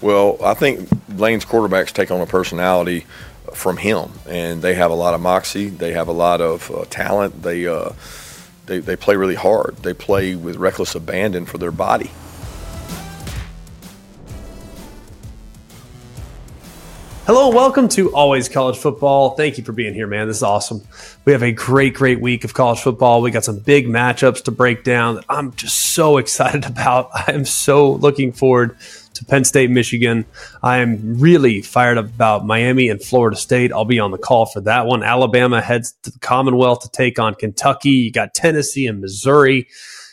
Well, I think Lane's quarterbacks take on a personality from him, and they have a lot of moxie. They have a lot of uh, talent. They, uh, they they play really hard. They play with reckless abandon for their body. Hello welcome to Always College Football. Thank you for being here, man. This is awesome. We have a great, great week of college football. We got some big matchups to break down that I'm just so excited about. I am so looking forward to Penn State, Michigan. I am really fired up about Miami and Florida State. I'll be on the call for that one. Alabama heads to the Commonwealth to take on Kentucky. You got Tennessee and Missouri.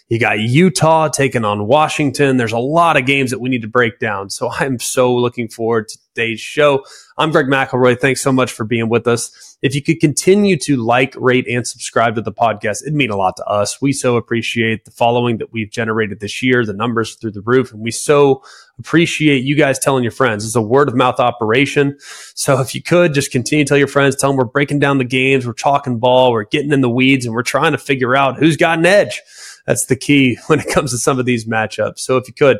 You got Utah taking on Washington. There's a lot of games that we need to break down. So I'm so looking forward to today's show. I'm Greg McElroy. Thanks so much for being with us. If you could continue to like, rate, and subscribe to the podcast, it'd mean a lot to us. We so appreciate the following that we've generated this year, the numbers through the roof, and we so appreciate you guys telling your friends. It's a word of mouth operation. So if you could just continue to tell your friends, tell them we're breaking down the games, we're talking ball, we're getting in the weeds, and we're trying to figure out who's got an edge that's the key when it comes to some of these matchups. So if you could,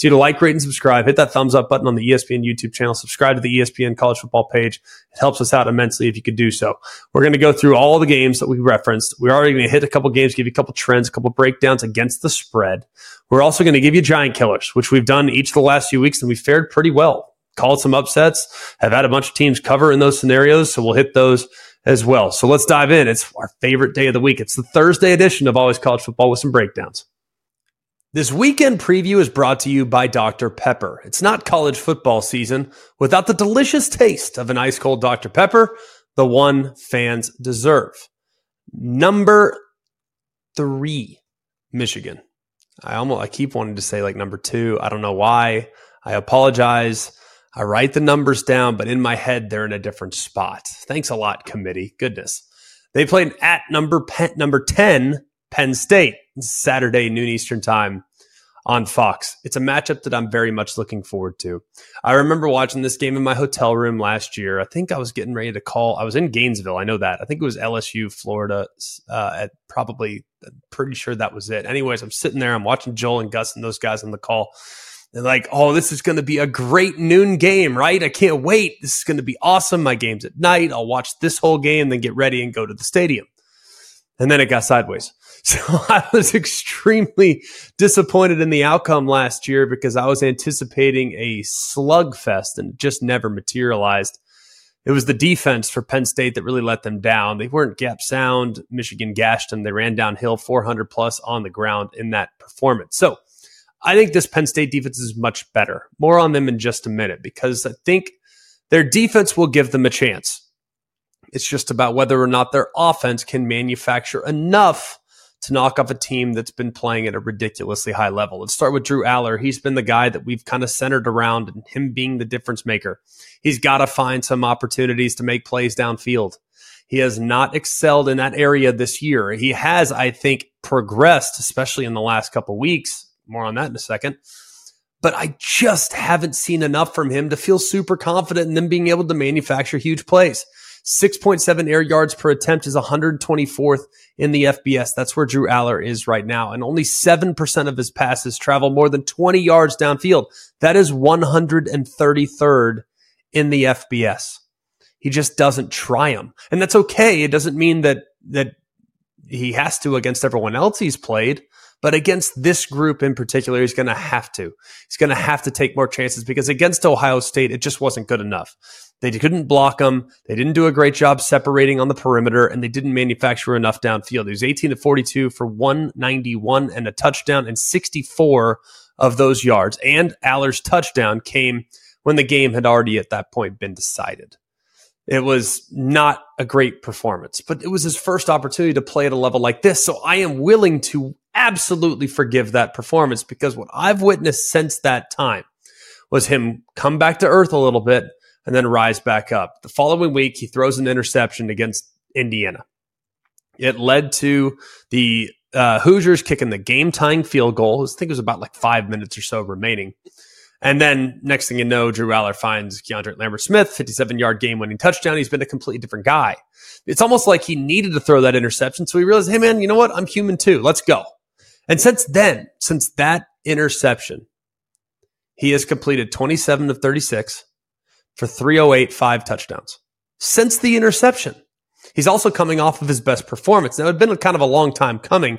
continue to like, rate, and subscribe. Hit that thumbs up button on the ESPN YouTube channel. Subscribe to the ESPN College Football page. It helps us out immensely if you could do so. We're going to go through all the games that we referenced. We're already going to hit a couple games, give you a couple trends, a couple breakdowns against the spread. We're also going to give you giant killers, which we've done each of the last few weeks, and we fared pretty well. Called some upsets, have had a bunch of teams cover in those scenarios, so we'll hit those as well. So let's dive in. It's our favorite day of the week. It's the Thursday edition of Always College Football with some breakdowns. This weekend preview is brought to you by Dr. Pepper. It's not college football season without the delicious taste of an ice cold Dr. Pepper, the one fans deserve. Number three, Michigan. I almost I keep wanting to say like number two. I don't know why. I apologize. I write the numbers down, but in my head, they're in a different spot. Thanks a lot, committee. Goodness. They played at number number 10, Penn State, Saturday, noon Eastern time on Fox. It's a matchup that I'm very much looking forward to. I remember watching this game in my hotel room last year. I think I was getting ready to call. I was in Gainesville. I know that. I think it was LSU, Florida. Uh, at probably, pretty sure that was it. Anyways, I'm sitting there. I'm watching Joel and Gus and those guys on the call. They're like, oh, this is going to be a great noon game, right? I can't wait. This is going to be awesome. My game's at night. I'll watch this whole game, then get ready and go to the stadium. And then it got sideways. So I was extremely disappointed in the outcome last year because I was anticipating a slugfest and it just never materialized. It was the defense for Penn State that really let them down. They weren't gap sound. Michigan gashed them. They ran downhill 400 plus on the ground in that performance. So I think this Penn State defense is much better. More on them in just a minute because I think their defense will give them a chance. It's just about whether or not their offense can manufacture enough to knock off a team that's been playing at a ridiculously high level. Let's start with Drew Allar. He's been the guy that we've kind of centered around and him being the difference maker. He's got to find some opportunities to make plays downfield. He has not excelled in that area this year. He has, I think, progressed, especially in the last couple weeks more on that in a second. But I just haven't seen enough from him to feel super confident in them being able to manufacture huge plays. 6.7 air yards per attempt is 124th in the FBS. That's where Drew Allar is right now. And only 7% of his passes travel more than 20 yards downfield. That is 133rd in the FBS. He just doesn't try them. And that's okay. It doesn't mean that, that he has to against everyone else he's played. But against this group in particular, he's going to have to. He's going to have to take more chances because against Ohio State, it just wasn't good enough. They couldn't block them. They didn't do a great job separating on the perimeter, and they didn't manufacture enough downfield. He was 18 to 42 for 191 and a touchdown, and 64 of those yards. And Allar's touchdown came when the game had already at that point been decided. It was not a great performance, but it was his first opportunity to play at a level like this. So I am willing to absolutely forgive that performance because what I've witnessed since that time was him come back to earth a little bit and then rise back up. The following week, he throws an interception against Indiana. It led to the uh, Hoosiers kicking the game tying field goal. I think it was about like five minutes or so remaining. And then next thing you know, Drew Allar finds Keandre Lambert Smith, 57 yard game winning touchdown. He's been a completely different guy. It's almost like he needed to throw that interception. So he realized, hey, man, you know what? I'm human too. Let's go. And since then, since that interception, he has completed 27 of 36 for 308, five touchdowns since the interception. He's also coming off of his best performance. Now, it had been kind of a long time coming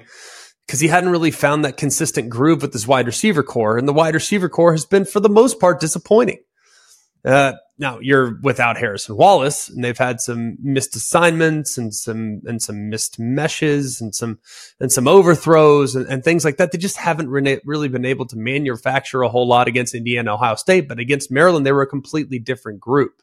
because he hadn't really found that consistent groove with his wide receiver core, and the wide receiver core has been, for the most part, disappointing. Uh, now you're without Harrison Wallace, and they've had some missed assignments and some and some missed meshes and some and some overthrows and, and things like that. They just haven't re- really been able to manufacture a whole lot against Indiana, Ohio State, but against Maryland, they were a completely different group.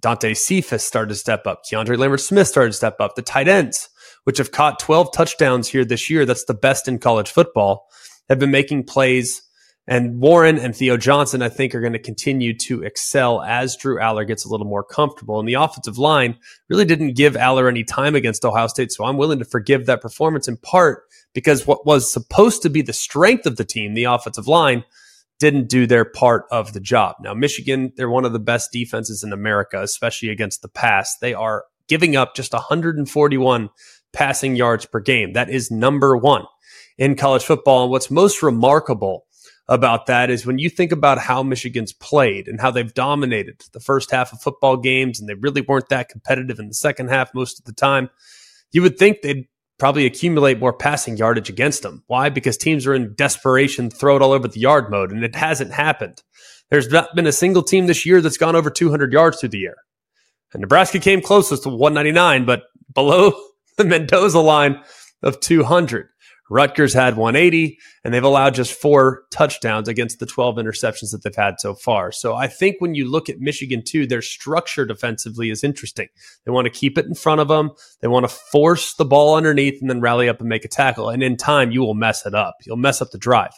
Dante Cephas started to step up. Keandre Lambert Smith started to step up. The tight ends, which have caught 12 touchdowns here this year, that's the best in college football, have been making plays and Warren and Theo Johnson, I think, are going to continue to excel as Drew Allar gets a little more comfortable. And the offensive line really didn't give Allar any time against Ohio State. So I'm willing to forgive that performance in part because what was supposed to be the strength of the team, the offensive line, didn't do their part of the job. Now, Michigan, they're one of the best defenses in America, especially against the pass. They are giving up just 141 passing yards per game. That is number one in college football. And what's most remarkable about that is when you think about how Michigan's played and how they've dominated the first half of football games and they really weren't that competitive in the second half most of the time, you would think they'd probably accumulate more passing yardage against them. Why? Because teams are in desperation, throw it all over the yard mode, and it hasn't happened. There's not been a single team this year that's gone over 200 yards through the air. And Nebraska came closest to 199, but below the Mendoza line of 200. Rutgers had 180, and they've allowed just four touchdowns against the 12 interceptions that they've had so far. So I think when you look at Michigan, too, their structure defensively is interesting. They want to keep it in front of them, they want to force the ball underneath and then rally up and make a tackle. And in time, you will mess it up. You'll mess up the drive.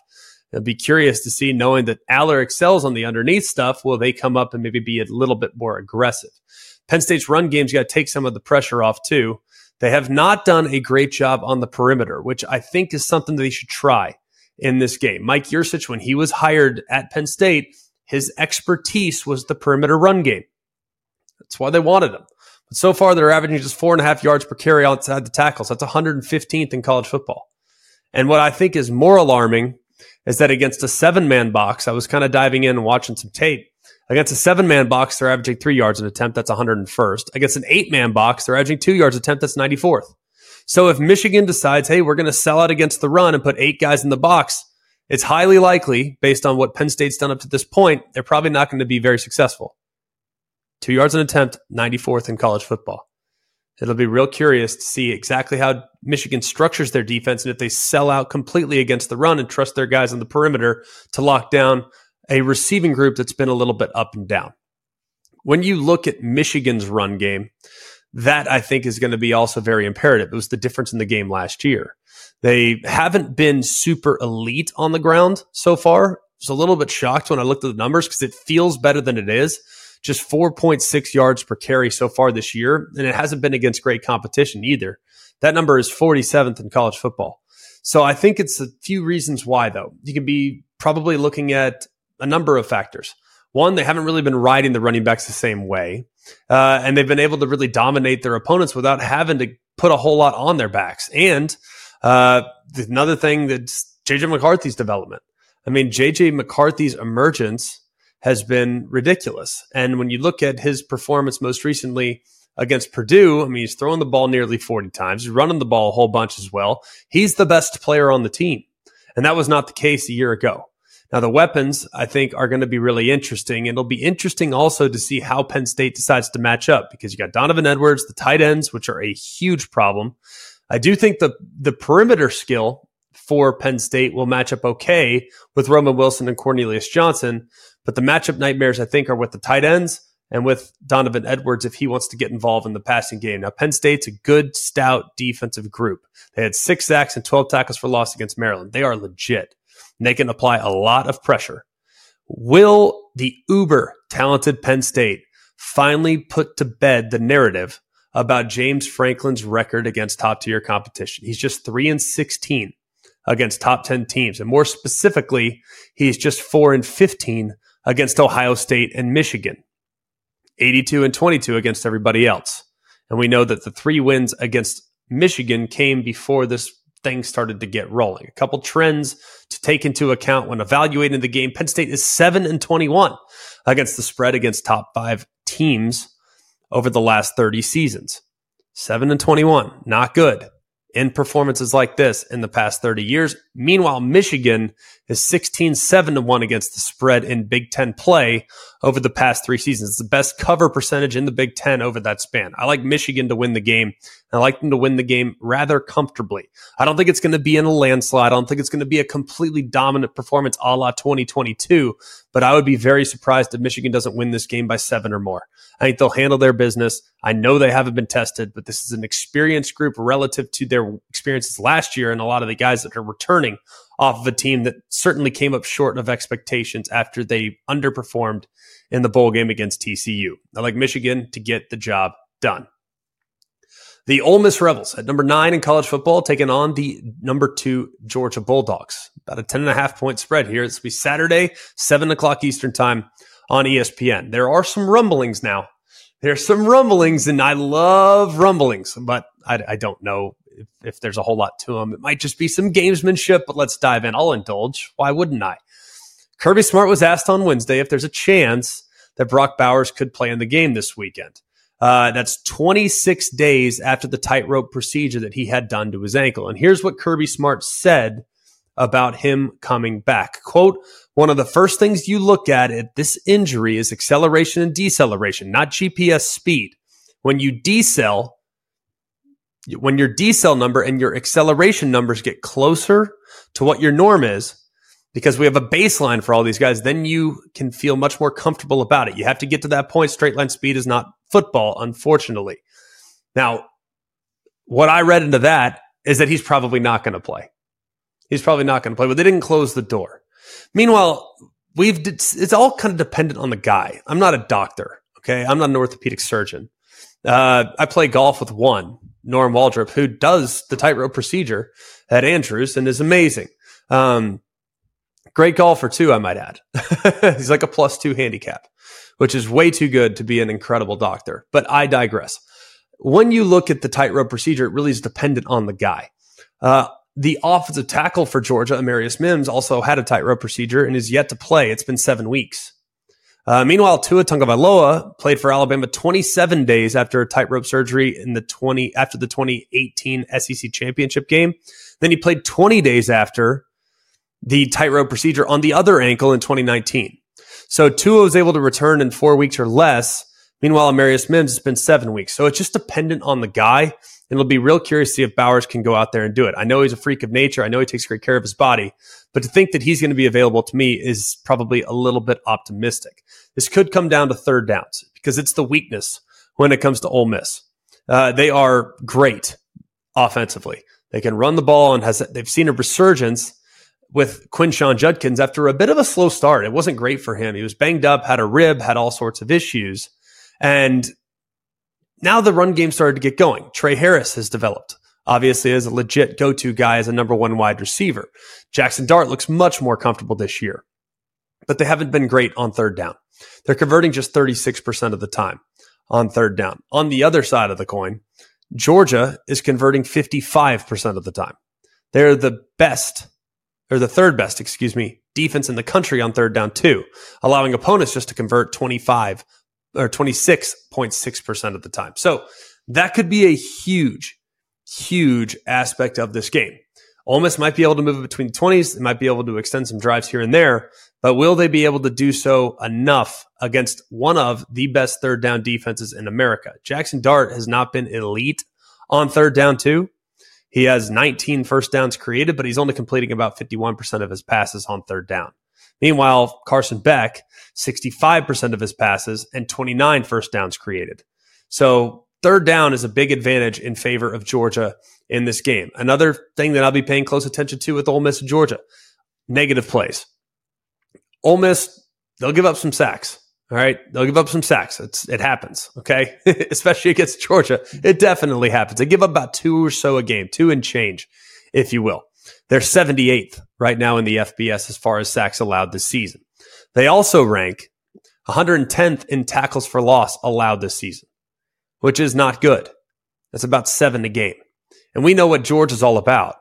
I'll be curious to see, knowing that Allar excels on the underneath stuff, will they come up and maybe be a little bit more aggressive? Penn State's run game's got to take some of the pressure off, too. They have not done a great job on the perimeter, which I think is something that they should try in this game. Mike Yurcich, when he was hired at Penn State, his expertise was the perimeter run game. That's why they wanted him. But so far, they're averaging just four and a half yards per carry outside the tackles. That's 115th in college football. And what I think is more alarming is that against a seven man box, I was kind of diving in and watching some tape. Against a seven man box, they're averaging three yards an attempt. That's 101st. Against an eight man box, they're averaging two yards attempt. That's 94th. So if Michigan decides, hey, we're going to sell out against the run and put eight guys in the box, it's highly likely, based on what Penn State's done up to this point, they're probably not going to be very successful. Two yards an attempt, 94th in college football. It'll be real curious to see exactly how Michigan structures their defense and if they sell out completely against the run and trust their guys on the perimeter to lock down a receiving group that's been a little bit up and down. When you look at Michigan's run game, that I think is going to be also very imperative. It was the difference in the game last year. They haven't been super elite on the ground so far. I was a little bit shocked when I looked at the numbers because it feels better than it is. Just 4.6 yards per carry so far this year, and it hasn't been against great competition either. That number is 47th in college football. So I think it's a few reasons why, though. You can be probably looking at a number of factors. One, they haven't really been riding the running backs the same way, uh, and they've been able to really dominate their opponents without having to put a whole lot on their backs. And uh, another thing that's JJ McCarthy's development. I mean, JJ McCarthy's emergence has been ridiculous. And when you look at his performance most recently against Purdue, I mean, he's throwing the ball nearly 40 times, he's running the ball a whole bunch as well. He's the best player on the team. And that was not the case a year ago. Now, the weapons, I think, are going to be really interesting. And it'll be interesting also to see how Penn State decides to match up because you got Donovan Edwards, the tight ends, which are a huge problem. I do think the, the perimeter skill for Penn State will match up okay with Roman Wilson and Cornelius Johnson. But the matchup nightmares, I think, are with the tight ends and with Donovan Edwards if he wants to get involved in the passing game. Now, Penn State's a good, stout defensive group. They had six sacks and 12 tackles for loss against Maryland. They are legit and they can apply a lot of pressure. Will the uber talented Penn State finally put to bed the narrative about James Franklin's record against top tier competition? He's just 3 and 16 against top 10 teams. And more specifically, he's just 4 and 15 against Ohio State and Michigan. 82 and 22 against everybody else. And we know that the three wins against Michigan came before this thing started to get rolling. A couple trends take into account when evaluating the game, Penn State is 7 and 21 against the spread against top five teams over the last 30 seasons. 7 and 21, not good in performances like this in the past 30 years. Meanwhile, Michigan is 16 7 to 1 against the spread in Big Ten play over the past three seasons. It's the best cover percentage in the Big Ten over that span. I like Michigan to win the game. I like them to win the game rather comfortably. I don't think it's going to be in a landslide. I don't think it's going to be a completely dominant performance a la 2022, but I would be very surprised if Michigan doesn't win this game by seven or more. I think they'll handle their business. I know they haven't been tested, but this is an experienced group relative to their experiences last year and a lot of the guys that are returning off of a team that certainly came up short of expectations after they underperformed in the bowl game against TCU. I like Michigan to get the job done. The Ole Miss Rebels at number nine in college football taking on the number two Georgia Bulldogs. About a 10 and a half point spread here. It's be Saturday, seven o'clock Eastern time on ESPN. There are some rumblings now. There's some rumblings and I love rumblings, but I, I don't know if, if there's a whole lot to them. It might just be some gamesmanship, but let's dive in. I'll indulge. Why wouldn't I? Kirby Smart was asked on Wednesday if there's a chance that Brock Bowers could play in the game this weekend. Uh, that's 26 days after the tightrope procedure that he had done to his ankle. And here's what Kirby Smart said about him coming back. Quote, one of the first things you look at at this injury is acceleration and deceleration, not GPS speed. When you decel, when your decel number and your acceleration numbers get closer to what your norm is, because we have a baseline for all these guys, then you can feel much more comfortable about it. You have to get to that point. Straight line speed is not football, unfortunately. Now, what I read into that is that he's probably not going to play. He's probably not going to play, but they didn't close the door. Meanwhile, we've it's all kind of dependent on the guy. I'm not a doctor, okay? I'm not an orthopedic surgeon. Uh, I play golf with one Norm Waldrop, who does the tightrope procedure at Andrews and is amazing. Um, great golfer too, I might add. He's like a plus two handicap, which is way too good to be an incredible doctor. But I digress. When you look at the tightrope procedure, it really is dependent on the guy. Uh, the offensive tackle for Georgia, Amarius Mims, also had a tightrope procedure and is yet to play. It's been seven weeks. Uh, meanwhile, Tua Tagovailoa played for Alabama 27 days after a tightrope surgery in the 20 after the 2018 SEC championship game. Then he played 20 days after the tightrope procedure on the other ankle in 2019. So Tua was able to return in four weeks or less. Meanwhile, Amarius Mims has been seven weeks. So it's just dependent on the guy. And it'll be real curious to see if Bowers can go out there and do it. I know he's a freak of nature. I know he takes great care of his body, but to think that he's going to be available to me is probably a little bit optimistic. This could come down to third downs because it's the weakness when it comes to Ole Miss. Uh, they are great offensively. They can run the ball and has they've seen a resurgence with Quinshon Judkins after a bit of a slow start. It wasn't great for him. He was banged up, had a rib, had all sorts of issues. And now the run game started to get going. Tre Harris has developed, obviously, is a legit go to guy as a number one wide receiver. Jackson Dart looks much more comfortable this year, but they haven't been great on third down. They're converting just 36% of the time on third down. On the other side of the coin, Georgia is converting 55% of the time. They're the best, or the third best, excuse me, defense in the country on third down, too, allowing opponents just to convert 25 or 26.6% of the time. So that could be a huge, huge aspect of this game. Ole Miss might be able to move it between the 20s. They might be able to extend some drives here and there, but will they be able to do so enough against one of the best third down defenses in America? Jackson Dart has not been elite on third down, too. He has 19 first downs created, but he's only completing about 51% of his passes on third down. Meanwhile, Carson Beck, 65% of his passes and 29 first downs created. So third down is a big advantage in favor of Georgia in this game. Another thing that I'll be paying close attention to with Ole Miss and Georgia, negative plays. Ole Miss, they'll give up some sacks. All right. They'll give up some sacks. It's, it happens. Okay. Especially against Georgia. It definitely happens. They give up about two or so a game, two and change, if you will. They're 78th right now in the FBS as far as sacks allowed this season. They also rank 110th in tackles for loss allowed this season, which is not good. That's about seven a game. And we know what George is all about.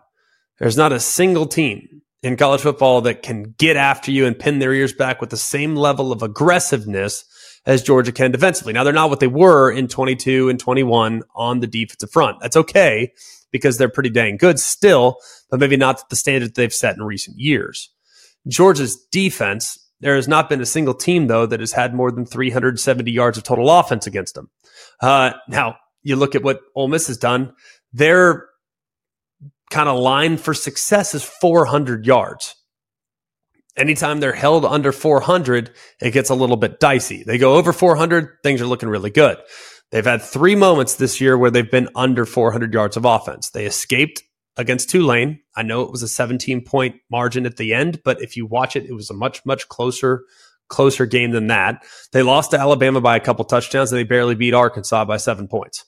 There's not a single team in college football that can get after you and pin their ears back with the same level of aggressiveness as Georgia can defensively. Now, they're not what they were in 22 and 21 on the defensive front. That's okay because they're pretty dang good still, but maybe not the standard they've set in recent years. Georgia's defense, there has not been a single team, though, that has had more than 370 yards of total offense against them. Uh, now, you look at what Ole Miss has done, their kind of line for success is 400 yards. Anytime they're held under 400, it gets a little bit dicey. They go over 400, things are looking really good. They've had three moments this year where they've been under 400 yards of offense. They escaped against Tulane. I know it was a 17 point margin at the end, but if you watch it, it was a much, much closer, closer game than that. They lost to Alabama by a couple touchdowns and they barely beat Arkansas by seven points.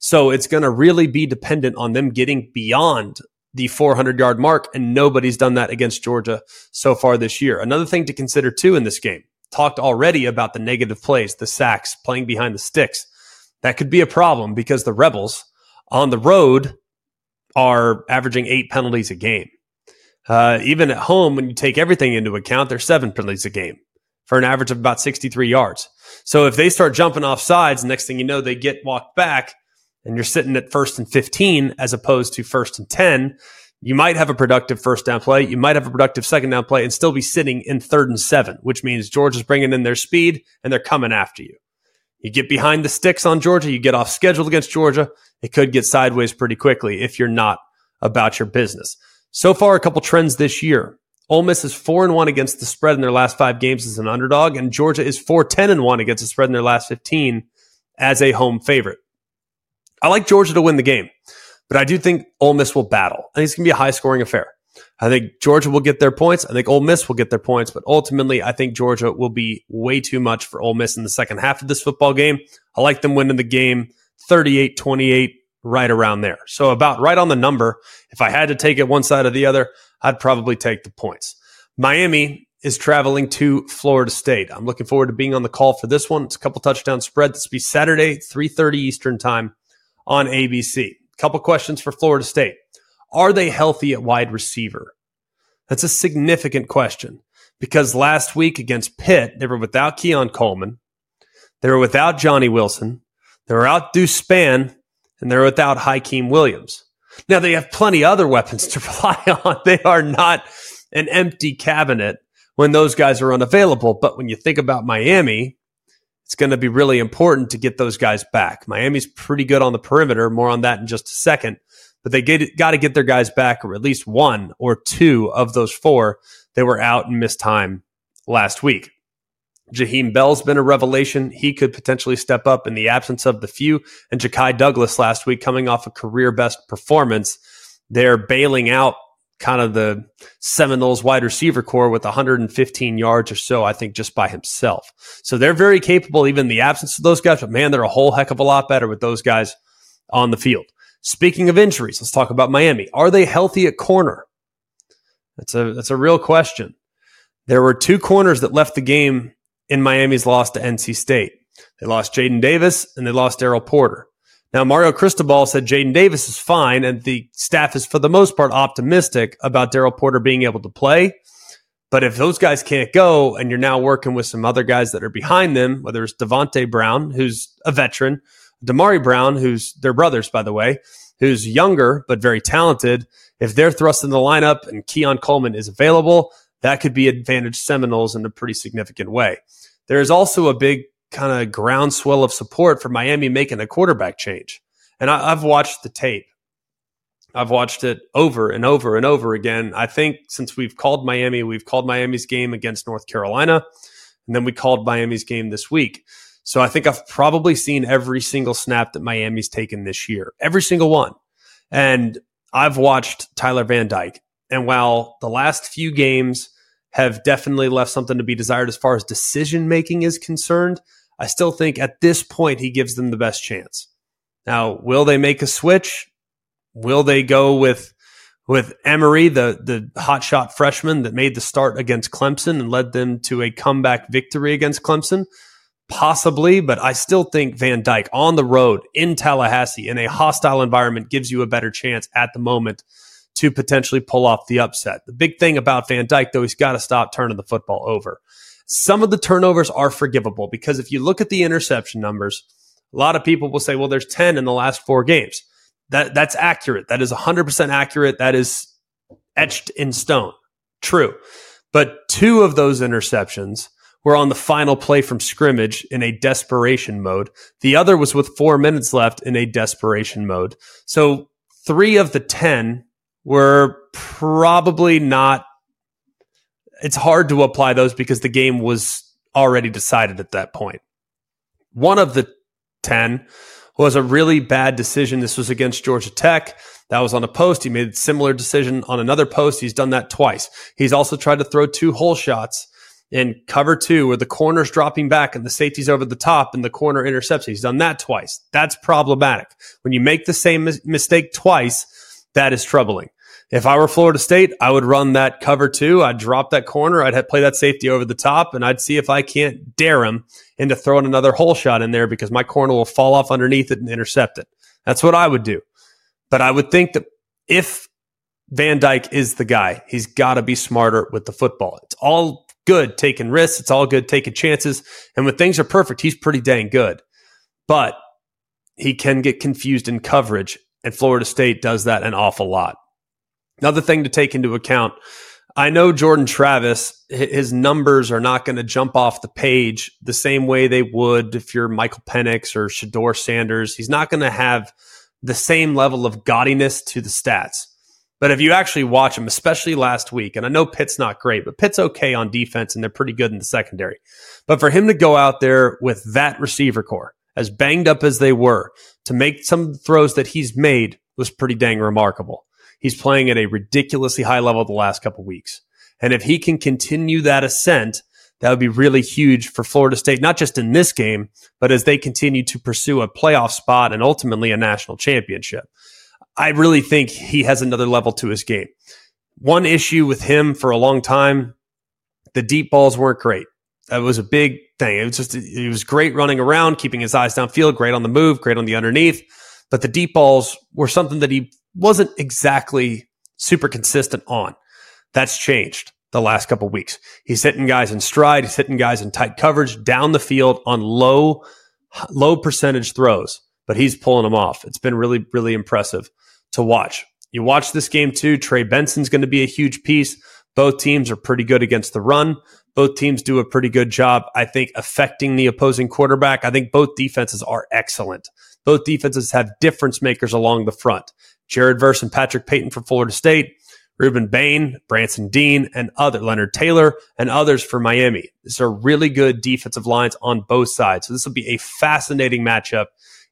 So it's going to really be dependent on them getting beyond the 400 yard mark, and nobody's done that against Georgia so far this year. Another thing to consider too in this game, talked already about the negative plays, the sacks, playing behind the sticks. That could be a problem because the Rebels on the road are averaging eight penalties a game. Uh, even at home, when you take everything into account, they're seven penalties a game for an average of about 63 yards. So if they start jumping off sides, next thing you know, they get walked back and you're sitting at first and 15 as opposed to first and 10, you might have a productive first down play. You might have a productive second down play and still be sitting in third and seven, which means Georgia's bringing in their speed and they're coming after you. You get behind the sticks on Georgia, you get off schedule against Georgia, it could get sideways pretty quickly if you're not about your business. So far, a couple trends this year. Ole Miss is four and one against the spread in their last five games as an underdog, and Georgia is four ten and one against the spread in their last fifteen as a home favorite. I like Georgia to win the game, but I do think Ole Miss will battle. I think it's going to be a high scoring affair. I think Georgia will get their points. I think Ole Miss will get their points, but ultimately, I think Georgia will be way too much for Ole Miss in the second half of this football game. I like them winning the game 38 28, right around there. So, about right on the number. If I had to take it one side or the other, I'd probably take the points. Miami is traveling to Florida State. I'm looking forward to being on the call for this one. It's a couple touchdown spread. This will be Saturday, 3:30 Eastern time on ABC. Couple questions for Florida State. Are they healthy at wide receiver? That's a significant question because last week against Pitt, they were without Keon Coleman. They were without Johnny Wilson. They were out Deuce Spann, and they're without Hykeem Williams. Now they have plenty other weapons to rely on. They are not an empty cabinet when those guys are unavailable. But when you think about Miami, it's going to be really important to get those guys back. Miami's pretty good on the perimeter. More on that in just a second. But they get got to get their guys back, or at least one or two of those four that were out and missed time last week. Jaheim Bell's been a revelation. He could potentially step up in the absence of the few. And Ja'Khi Douglas last week, coming off a career best performance, they're bailing out kind of the Seminoles wide receiver core with 115 yards or so, I think, just by himself. So they're very capable, even the absence of those guys. But man, they're a whole heck of a lot better with those guys on the field. Speaking of injuries, let's talk about Miami. Are they healthy at corner? That's a that's a real question. There were two corners that left the game in Miami's loss to NC State. They lost Jaden Davis and they lost Daryl Porter. Now, Mario Cristobal said Jaden Davis is fine, and the staff is, for the most part, optimistic about Daryl Porter being able to play. But if those guys can't go, and you're now working with some other guys that are behind them, whether it's Devonte Brown, who's a veteran, Damari Brown, who's their brothers, by the way, who's younger but very talented. If they're thrust in the lineup and Keon Coleman is available, that could be advantage Seminoles in a pretty significant way. There is also a big kind of groundswell of support for Miami making a quarterback change. And I, I've watched the tape. I've watched it over and over and over again. I think since we've called Miami, we've called Miami's game against North Carolina, and then we called Miami's game this week. So I think I've probably seen every single snap that Miami's taken this year, every single one. And I've watched Tyler Van Dyke. And while the last few games have definitely left something to be desired as far as decision making is concerned, I still think at this point he gives them the best chance. Now, will they make a switch? Will they go with with Emory, the the hotshot freshman that made the start against Clemson and led them to a comeback victory against Clemson? Possibly, but I still think Van Dyke on the road in Tallahassee in a hostile environment gives you a better chance at the moment to potentially pull off the upset. The big thing about Van Dyke, though, he's got to stop turning the football over. Some of the turnovers are forgivable because if you look at the interception numbers, a lot of people will say, well, there's 10 in the last four games. That, that's accurate. That is 100% accurate. That is etched in stone. True. But two of those interceptions were on the final play from scrimmage in a desperation mode. The other was with four minutes left in a desperation mode. So three of the 10 were probably not, it's hard to apply those because the game was already decided at that point. One of the 10 was a really bad decision. This was against Georgia Tech. That was on a post. He made a similar decision on another post. He's done that twice. He's also tried to throw two hole shots in cover two where the corner's dropping back and the safety's over the top and the corner intercepts. He's done that twice. That's problematic. When you make the same mis- mistake twice, that is troubling. If I were Florida State, I would run that cover two. I'd drop that corner. I'd play that safety over the top, and I'd see if I can't dare him into throwing another hole shot in there because my corner will fall off underneath it and intercept it. That's what I would do. But I would think that if Van Dyke is the guy, he's got to be smarter with the football. It's all good taking risks. It's all good taking chances. And when things are perfect, he's pretty dang good. But he can get confused in coverage, and Florida State does that an awful lot. Another thing to take into account I know Jordan Travis, his numbers are not going to jump off the page the same way they would if you're Michael Penix or Shedeur Sanders. He's not going to have the same level of gaudiness to the stats. But if you actually watch him, especially last week, and I know Pitt's not great, but Pitt's okay on defense and they're pretty good in the secondary. But for him to go out there with that receiver core, as banged up as they were, to make some throws that he's made was pretty dang remarkable. He's playing at a ridiculously high level the last couple weeks. And if he can continue that ascent, that would be really huge for Florida State, not just in this game, but as they continue to pursue a playoff spot and ultimately a national championship. I really think he has another level to his game. One issue with him for a long time, the deep balls weren't great. That was a big thing. It was just, he was great running around, keeping his eyes downfield, great on the move, great on the underneath. But the deep balls were something that he wasn't exactly super consistent on. That's changed the last couple weeks. He's hitting guys in stride. He's hitting guys in tight coverage down the field on low, low percentage throws, but he's pulling them off. It's been really, really impressive to watch. You watch this game too. Trey Benson's going to be a huge piece. Both teams are pretty good against the run. Both teams do a pretty good job, I think, affecting the opposing quarterback. I think both defenses are excellent. Both defenses have difference makers along the front. Jared Verse and Patrick Payton for Florida State, Rueben Bain, Branson Deen, and other Leonard Taylor and others for Miami. These are really good defensive lines on both sides. So this will be a fascinating matchup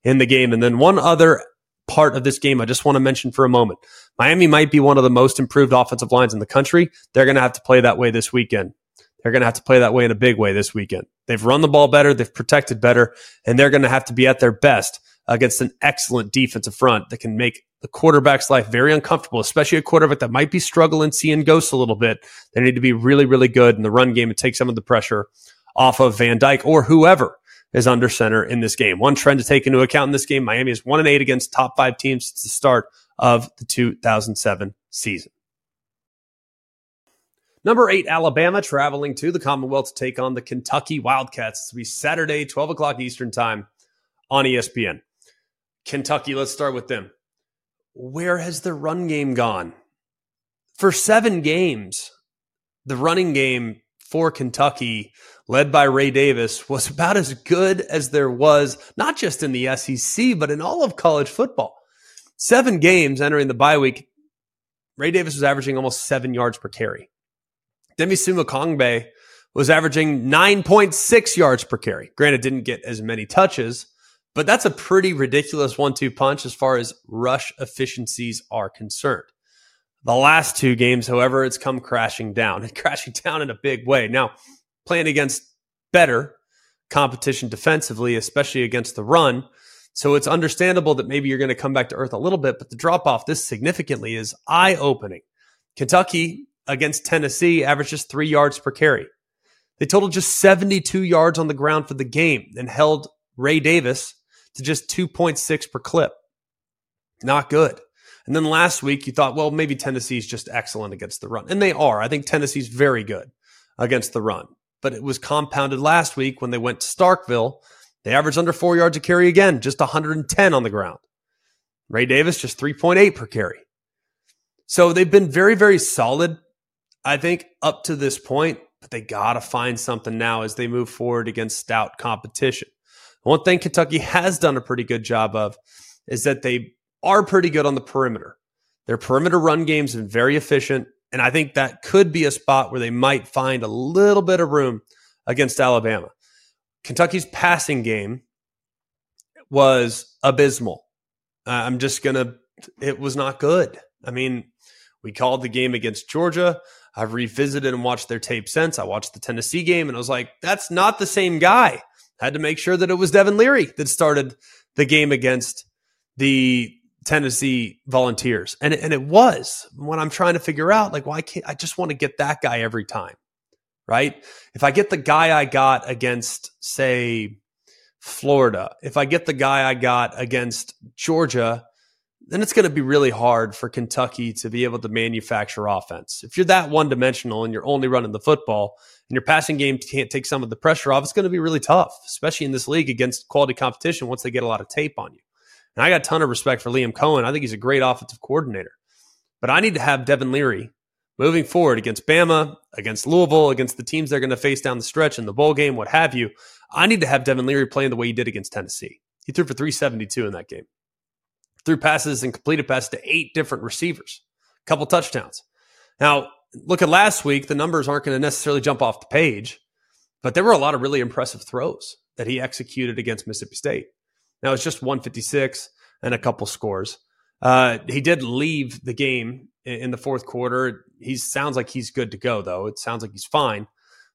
in the game. And then one other part of this game I just want to mention for a moment. Miami might be one of the most improved offensive lines in the country. They're going to have to play that way this weekend. They're going to have to play that way in a big way this weekend. They've run the ball better, they've protected better, and they're going to have to be at their best against an excellent defensive front that can make the quarterback's life very uncomfortable, especially a quarterback that might be struggling, seeing ghosts a little bit. They need to be really, really good in the run game and take some of the pressure off of Van Dyke or whoever is under center in this game. One trend to take into account in this game Miami is one and eight against top five teams since the start of the 2007 season. Number eight, Alabama traveling to the Commonwealth to take on the Kentucky Wildcats. It's be Saturday, 12 o'clock Eastern time on ESPN. Kentucky, let's start with them where has the run game gone? For seven games, the running game for Kentucky, led by Ray Davis, was about as good as there was, not just in the SEC, but in all of college football. Seven games entering the bye week, Ray Davis was averaging almost seven yards per carry. Demie Sumo was averaging 9.6 yards per carry. Granted, didn't get as many touches, but that's a pretty ridiculous one two punch as far as rush efficiencies are concerned. The last two games, however, it's come crashing down crashing down in a big way. Now, playing against better competition defensively, especially against the run. So it's understandable that maybe you're going to come back to earth a little bit, but the drop off this significantly is eye opening. Kentucky against Tennessee averaged just three yards per carry. They totaled just 72 yards on the ground for the game and held Ray Davis to just 2.6 per clip. Not good. And then last week you thought, well, maybe Tennessee's just excellent against the run. And they are. I think Tennessee's very good against the run. But it was compounded last week when they went to Starkville. They averaged under four yards a carry again, just 110 on the ground. Ray Davis, just 3.8 per carry. So they've been very, very solid, I think, up to this point, but they got to find something now as they move forward against stout competition. One thing Kentucky has done a pretty good job of is that they are pretty good on the perimeter. Their perimeter run game's been very efficient, and I think that could be a spot where they might find a little bit of room against Alabama. Kentucky's passing game was abysmal. Uh, I'm just going to, it was not good. I mean, we called the game against Georgia. I've revisited and watched their tape since. I watched the Tennessee game and I was like, that's not the same guy. Had to make sure that it was Devin Leary that started the game against the Tennessee Volunteers. And, and it was when I'm trying to figure out, like, why can't I just want to get that guy every time? Right. If I get the guy I got against, say, Florida, if I get the guy I got against Georgia, then it's going to be really hard for Kentucky to be able to manufacture offense. If you're that one dimensional and you're only running the football and your passing game can't take some of the pressure off, it's going to be really tough, especially in this league against quality competition once they get a lot of tape on you. And I got a ton of respect for Liam Coen. I think he's a great offensive coordinator. But I need to have Devin Leary moving forward against Bama, against Louisville, against the teams they're going to face down the stretch in the bowl game, what have you. I need to have Devin Leary playing the way he did against Tennessee. He threw for 372 in that game. Threw passes and completed passes to eight different receivers, a couple touchdowns. Now, look at last week. The numbers aren't going to necessarily jump off the page, but there were a lot of really impressive throws that he executed against Mississippi State. Now, it's just 156 and a couple scores. Uh, he did leave the game in the fourth quarter. He sounds like he's good to go, though. It sounds like he's fine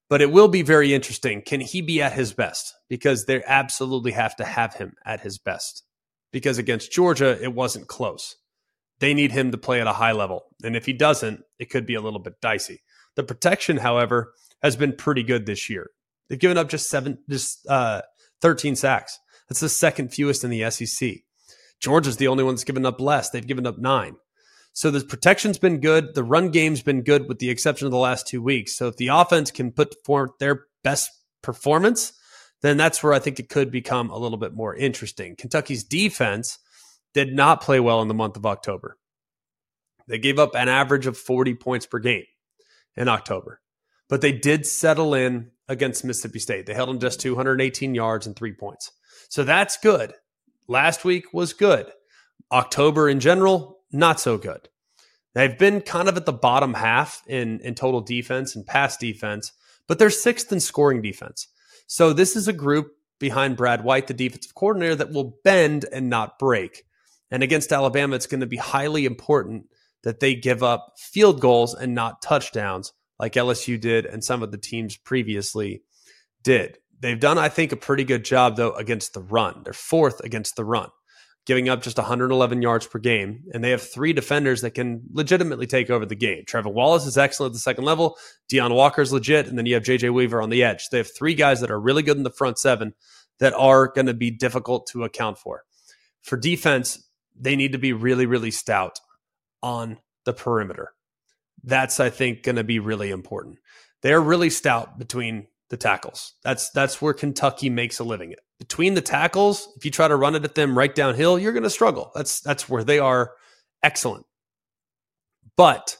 but it will be very interesting. Can he be at his best? Because they absolutely have to have him at his best. Because against Georgia, it wasn't close. They need him to play at a high level. And if he doesn't, it could be a little bit dicey. The protection, however, has been pretty good this year. They've given up just seven, just uh, 13 sacks. That's the second fewest in the SEC. Georgia's the only one that's given up less. They've given up nine. So the protection's been good. The run game's been good with the exception of the last two weeks. So if the offense can put forth their best performance, then that's where I think it could become a little bit more interesting. Kentucky's defense did not play well in the month of October. They gave up an average of 40 points per game in October, but they did settle in against Mississippi State. They held them just 218 yards and three points. So that's good. Last week was good. October in general, not so good. They've been kind of at the bottom half in, in total defense and pass defense, but they're sixth in scoring defense. So this is a group behind Brad White, the defensive coordinator, that will bend and not break. And against Alabama, it's going to be highly important that they give up field goals and not touchdowns like LSU did and some of the teams previously did. They've done, I think, a pretty good job, though, against the run. They're fourth against the run giving up just 111 yards per game. And they have three defenders that can legitimately take over the game. Trevor Wallace is excellent at the second level. Deone Walker's legit. And then you have JJ Weaver on the edge. They have three guys that are really good in the front seven that are going to be difficult to account for. For defense, they need to be really, really stout on the perimeter. That's, I think, going to be really important. They're really stout between the tackles. That's that's where Kentucky makes a living. Between the tackles, if you try to run it at them right downhill, you're going to struggle. That's that's where they are excellent. But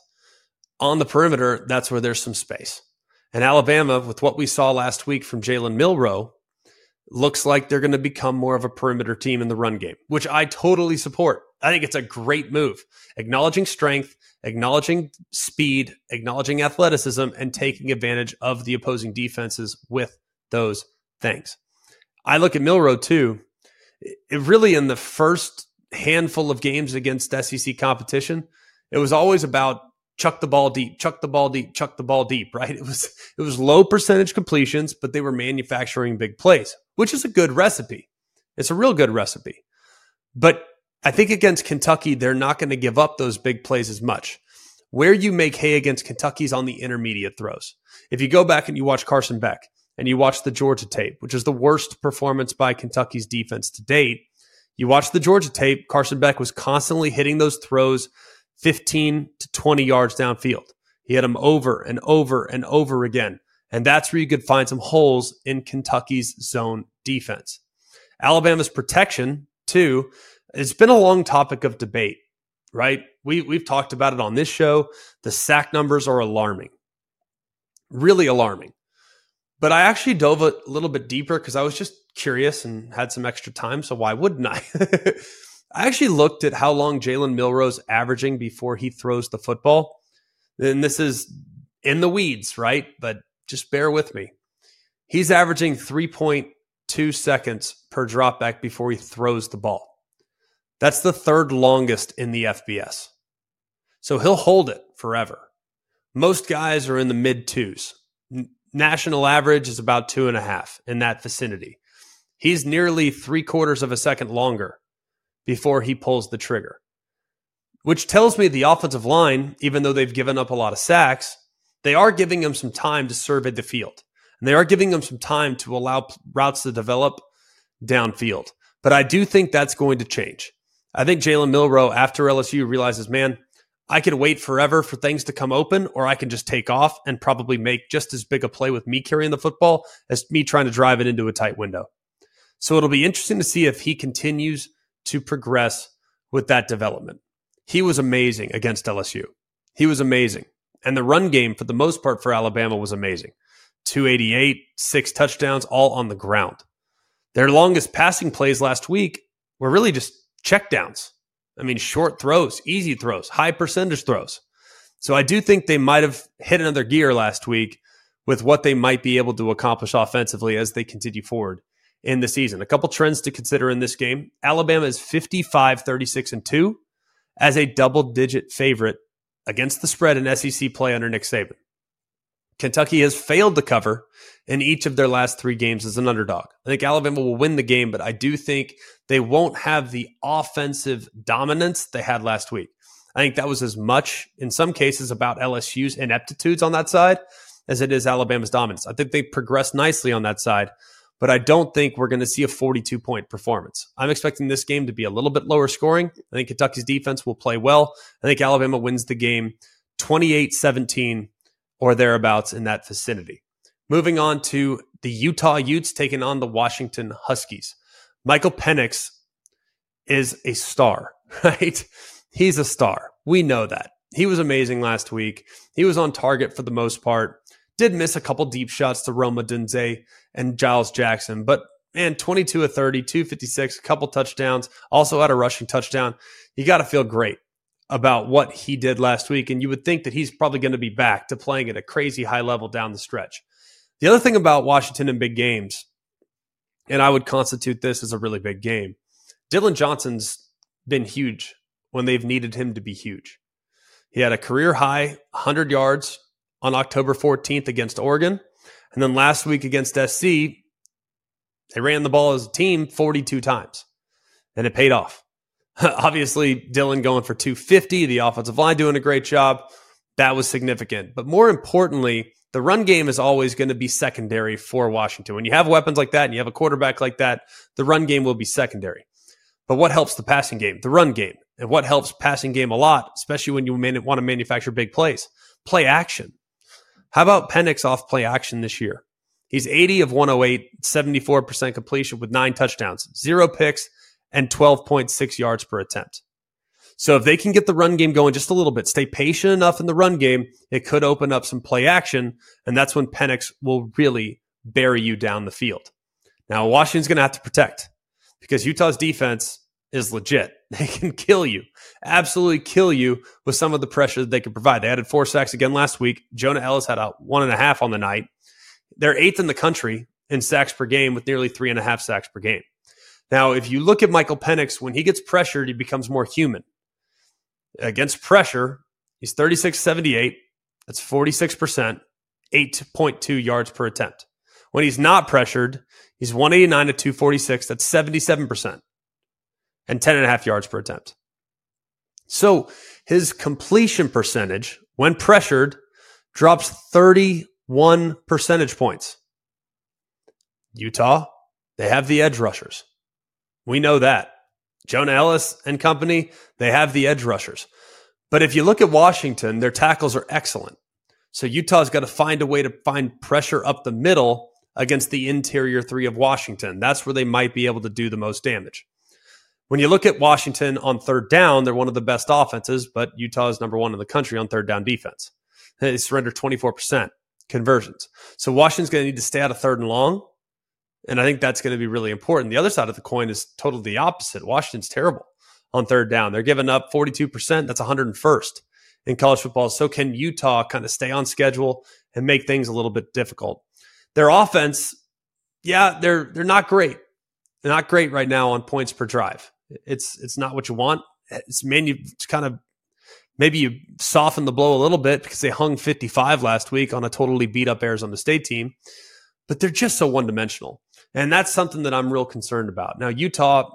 on the perimeter, that's where there's some space. And Alabama, with what we saw last week from Jalen Milroe, looks like they're going to become more of a perimeter team in the run game, which I totally support. I think it's a great move. Acknowledging strength, acknowledging speed, acknowledging athleticism, and taking advantage of the opposing defenses with those things. I look at Milroe too. It really, in the first handful of games against SEC competition, it was always about chuck the ball deep, chuck the ball deep, chuck the ball deep, right? It was it was low percentage completions, but they were manufacturing big plays, which is a good recipe. It's a real good recipe. But I think against Kentucky, they're not going to give up those big plays as much. Where you make hay against Kentucky's on the intermediate throws. If you go back and you watch Carson Beck and you watch the Georgia tape, which is the worst performance by Kentucky's defense to date, You watch the Georgia tape, Carson Beck was constantly hitting those throws 15 to 20 yards downfield. He had them over and over and over again. And that's where you could find some holes in Kentucky's zone defense. Alabama's protection, too, it's been a long topic of debate, right? We, we've talked about it on this show. The sack numbers are alarming, really alarming. But I actually dove a little bit deeper because I was just curious and had some extra time. So why wouldn't I? I actually looked at how long Jalen Milroe's averaging before he throws the football. And this is in the weeds, right? But just bear with me. He's averaging 3.2 seconds per dropback before he throws the ball. That's the third longest in the FBS. So he'll hold it forever. Most guys are in the mid twos. National average is about two and a half in that vicinity. He's nearly three quarters of a second longer before he pulls the trigger, which tells me the offensive line, even though they've given up a lot of sacks, they are giving him some time to survey the field. And they are giving him some time to allow routes to develop downfield. But I do think that's going to change. I think Jalen Milroe, after LSU, realizes, man, I could wait forever for things to come open, or I can just take off and probably make just as big a play with me carrying the football as me trying to drive it into a tight window. So it'll be interesting to see if he continues to progress with that development. He was amazing against LSU. He was amazing. And the run game, for the most part, for Alabama was amazing 288, six touchdowns, all on the ground. Their longest passing plays last week were really just checkdowns. I mean, short throws, easy throws, high percentage throws. So I do think they might have hit another gear last week with what they might be able to accomplish offensively as they continue forward in the season. A couple trends to consider in this game. Alabama is 55, 36, and 2 as a double digit favorite against the spread in SEC play under Nick Saban. Kentucky has failed to cover in each of their last three games as an underdog. I think Alabama will win the game, but I do think they won't have the offensive dominance they had last week. I think that was as much, in some cases, about LSU's ineptitudes on that side as it is Alabama's dominance. I think they progressed nicely on that side, but I don't think we're going to see a 42 point performance. I'm expecting this game to be a little bit lower scoring. I think Kentucky's defense will play well. I think Alabama wins the game 28 17 or thereabouts in that vicinity. Moving on to the Utah Utes taking on the Washington Huskies. Michael Penix is a star, right? He's a star. We know that. He was amazing last week. He was on target for the most part. Did miss a couple deep shots to Rome Odunze and Giles Jackson, but man, 22 of 30, 256, a couple touchdowns, also had a rushing touchdown. You got to feel great about what he did last week. And you would think that he's probably going to be back to playing at a crazy high level down the stretch. The other thing about Washington in big games, and I would constitute this as a really big game, Dillon Johnson's been huge when they've needed him to be huge. He had a career high 100 yards on October 14th against Oregon. And then last week against SC, they ran the ball as a team 42 times, and it paid off. Obviously, Dillon going for 250, the offensive line doing a great job. That was significant. But more importantly, the run game is always going to be secondary for Washington. When you have weapons like that and you have a quarterback like that, the run game will be secondary. But what helps the passing game? The run game. And what helps passing game a lot, especially when you want to manufacture big plays? Play action. How about Penix off play action this year? He's 80 of 108, 74% completion with nine touchdowns, zero picks, and 12.6 yards per attempt. So if they can get the run game going just a little bit, stay patient enough in the run game, it could open up some play action. And that's when Penix will really bury you down the field. Now, Washington's going to have to protect because Utah's defense is legit. They can kill you, absolutely kill you with some of the pressure that they can provide. They added four sacks again last week. Jonah Elliss had a one and a half on the night. They're eighth in the country in sacks per game with nearly three and a half sacks per game. Now, if you look at Michael Penix, when he gets pressured, he becomes more human. Against pressure, he's 36 78. That's 46%, 8.2 yards per attempt. When he's not pressured, he's 189 to 246. That's 77% and 10 and a half yards per attempt. So his completion percentage when pressured drops 31 percentage points. Utah, they have the edge rushers. We know that. Jonah Elliss and company, they have the edge rushers. But if you look at Washington, their tackles are excellent. So Utah's got to find a way to find pressure up the middle against the interior three of Washington. That's where they might be able to do the most damage. When you look at Washington on third down, they're one of the best offenses, but Utah is number one in the country on third down defense. They surrender 24% conversions. So Washington's going to need to stay out of third and long. And I think that's going to be really important. The other side of the coin is totally the opposite. Washington's terrible on third down. They're giving up 42%. That's 101st in college football. So can Utah kind of stay on schedule and make things a little bit difficult? Their offense, yeah, they're they're not great. They're not great right now on points per drive. It's it's not what you want. It's man, you kind of maybe you soften the blow a little bit because they hung 55 last week on a totally beat up Arizona State team, but they're just so one dimensional. And that's something that I'm real concerned about. Now, Utah,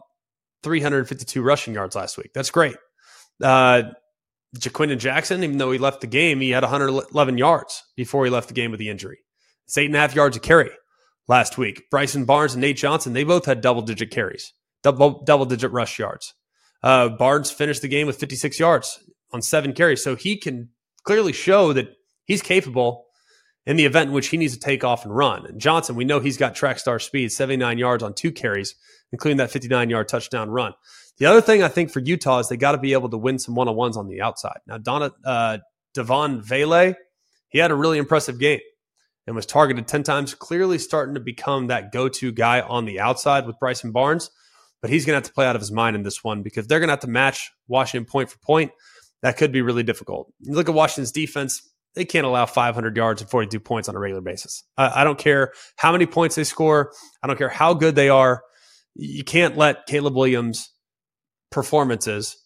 352 rushing yards last week. That's great. Uh, Jackson, even though he left the game, he had 111 yards before he left the game with the injury. It's eight and a half yards a carry last week. Bryson Barnes and Nate Johnson, they both had double digit carries, double double digit rush yards. Uh, Barnes finished the game with 56 yards on seven carries, so he can clearly show that he's capable in the event in which he needs to take off and run. And Johnson, we know he's got track star speed, 79 yards on two carries, including that 59 yard touchdown run. The other thing I think for Utah is they got to be able to win some one on ones on the outside. Now, Donna, uh, Devaughn Vele, he had a really impressive game and was targeted 10 times, clearly starting to become that go to guy on the outside with Bryson Barnes. But he's going to have to play out of his mind in this one because they're going to have to match Washington point for point. That could be really difficult. You look at Washington's defense, they can't allow 500 yards and 42 points on a regular basis. I, I don't care how many points they score, I don't care how good they are. You can't let Caleb Williams' performances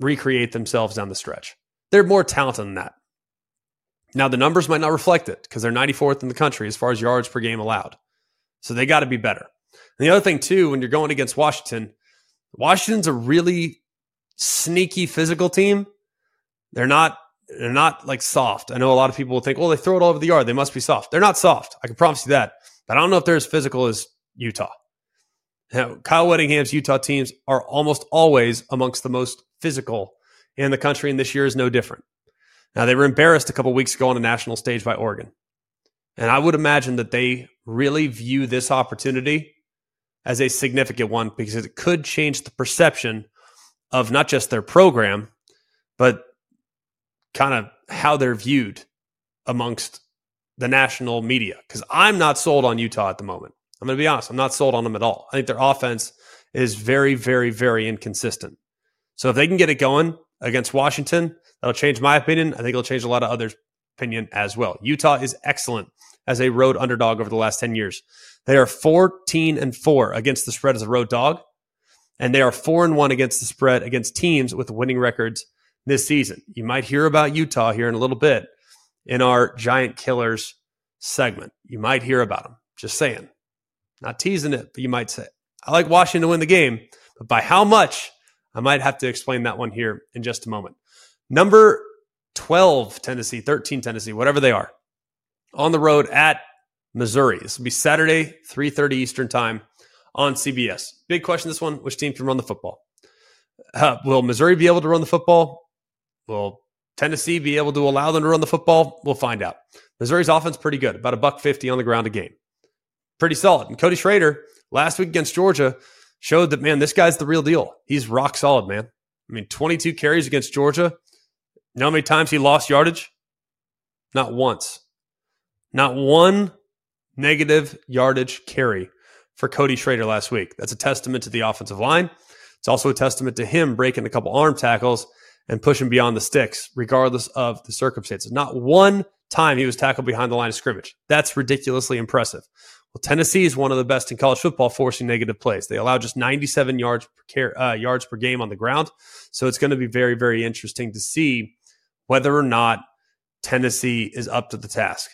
recreate themselves down the stretch. They're more talented than that. Now, the numbers might not reflect it because they're 94th in the country as far as yards per game allowed. So they got to be better. And the other thing, too, when you're going against Washington, Washington's a really sneaky physical team. They're not they're not like soft. I know a lot of people will think, well, they throw it all over the yard. They must be soft. They're not soft. I can promise you that. But I don't know if they're as physical as Utah. Now, Kyle Whittingham's Utah teams are almost always amongst the most physical in the country, and this year is no different. Now, they were embarrassed a couple weeks ago on a national stage by Oregon. And I would imagine that they really view this opportunity as a significant one because it could change the perception of not just their program, but kind of how they're viewed amongst the national media. Because I'm not sold on Utah at the moment. I'm going to be honest. I'm not sold on them at all. I think their offense is very, very, very inconsistent. So if they can get it going against Washington, that'll change my opinion. I think it'll change a lot of others' opinion as well. Utah is excellent as a road underdog over the last 10 years. They are 14 and 4 against the spread as a road dog, and they are 4 and 1 against the spread against teams with winning records this season. You might hear about Utah here in a little bit in our Giant Killers segment. You might hear about them. Just saying. Not teasing it, but you might say. I like Washington to win the game, but by how much? I might have to explain that one here in just a moment. Number 12, Tennessee, 13, Tennessee, whatever they are, on the road at Missouri. This will be Saturday, 3.30 Eastern time on CBS. Big question this one, which team can run the football? Uh, will Missouri be able to run the football? Will Tennessee be able to allow them to run the football? We'll find out. Missouri's offense pretty good, about a buck fifty on the ground a game, pretty solid. And Cody Schrader last week against Georgia showed that man, this guy's the real deal. He's rock solid, man. I mean, twenty two carries against Georgia. You know how many times he lost yardage? Not once. Not one negative yardage carry for Cody Schrader last week. That's a testament to the offensive line. It's also a testament to him breaking a couple arm tackles and pushing beyond the sticks, regardless of the circumstances. Not one time he was tackled behind the line of scrimmage. That's ridiculously impressive. Well, Tennessee is one of the best in college football forcing negative plays. They allow just 97 yards per uh, yards per game on the ground. So it's going to be very, very interesting to see whether or not Tennessee is up to the task.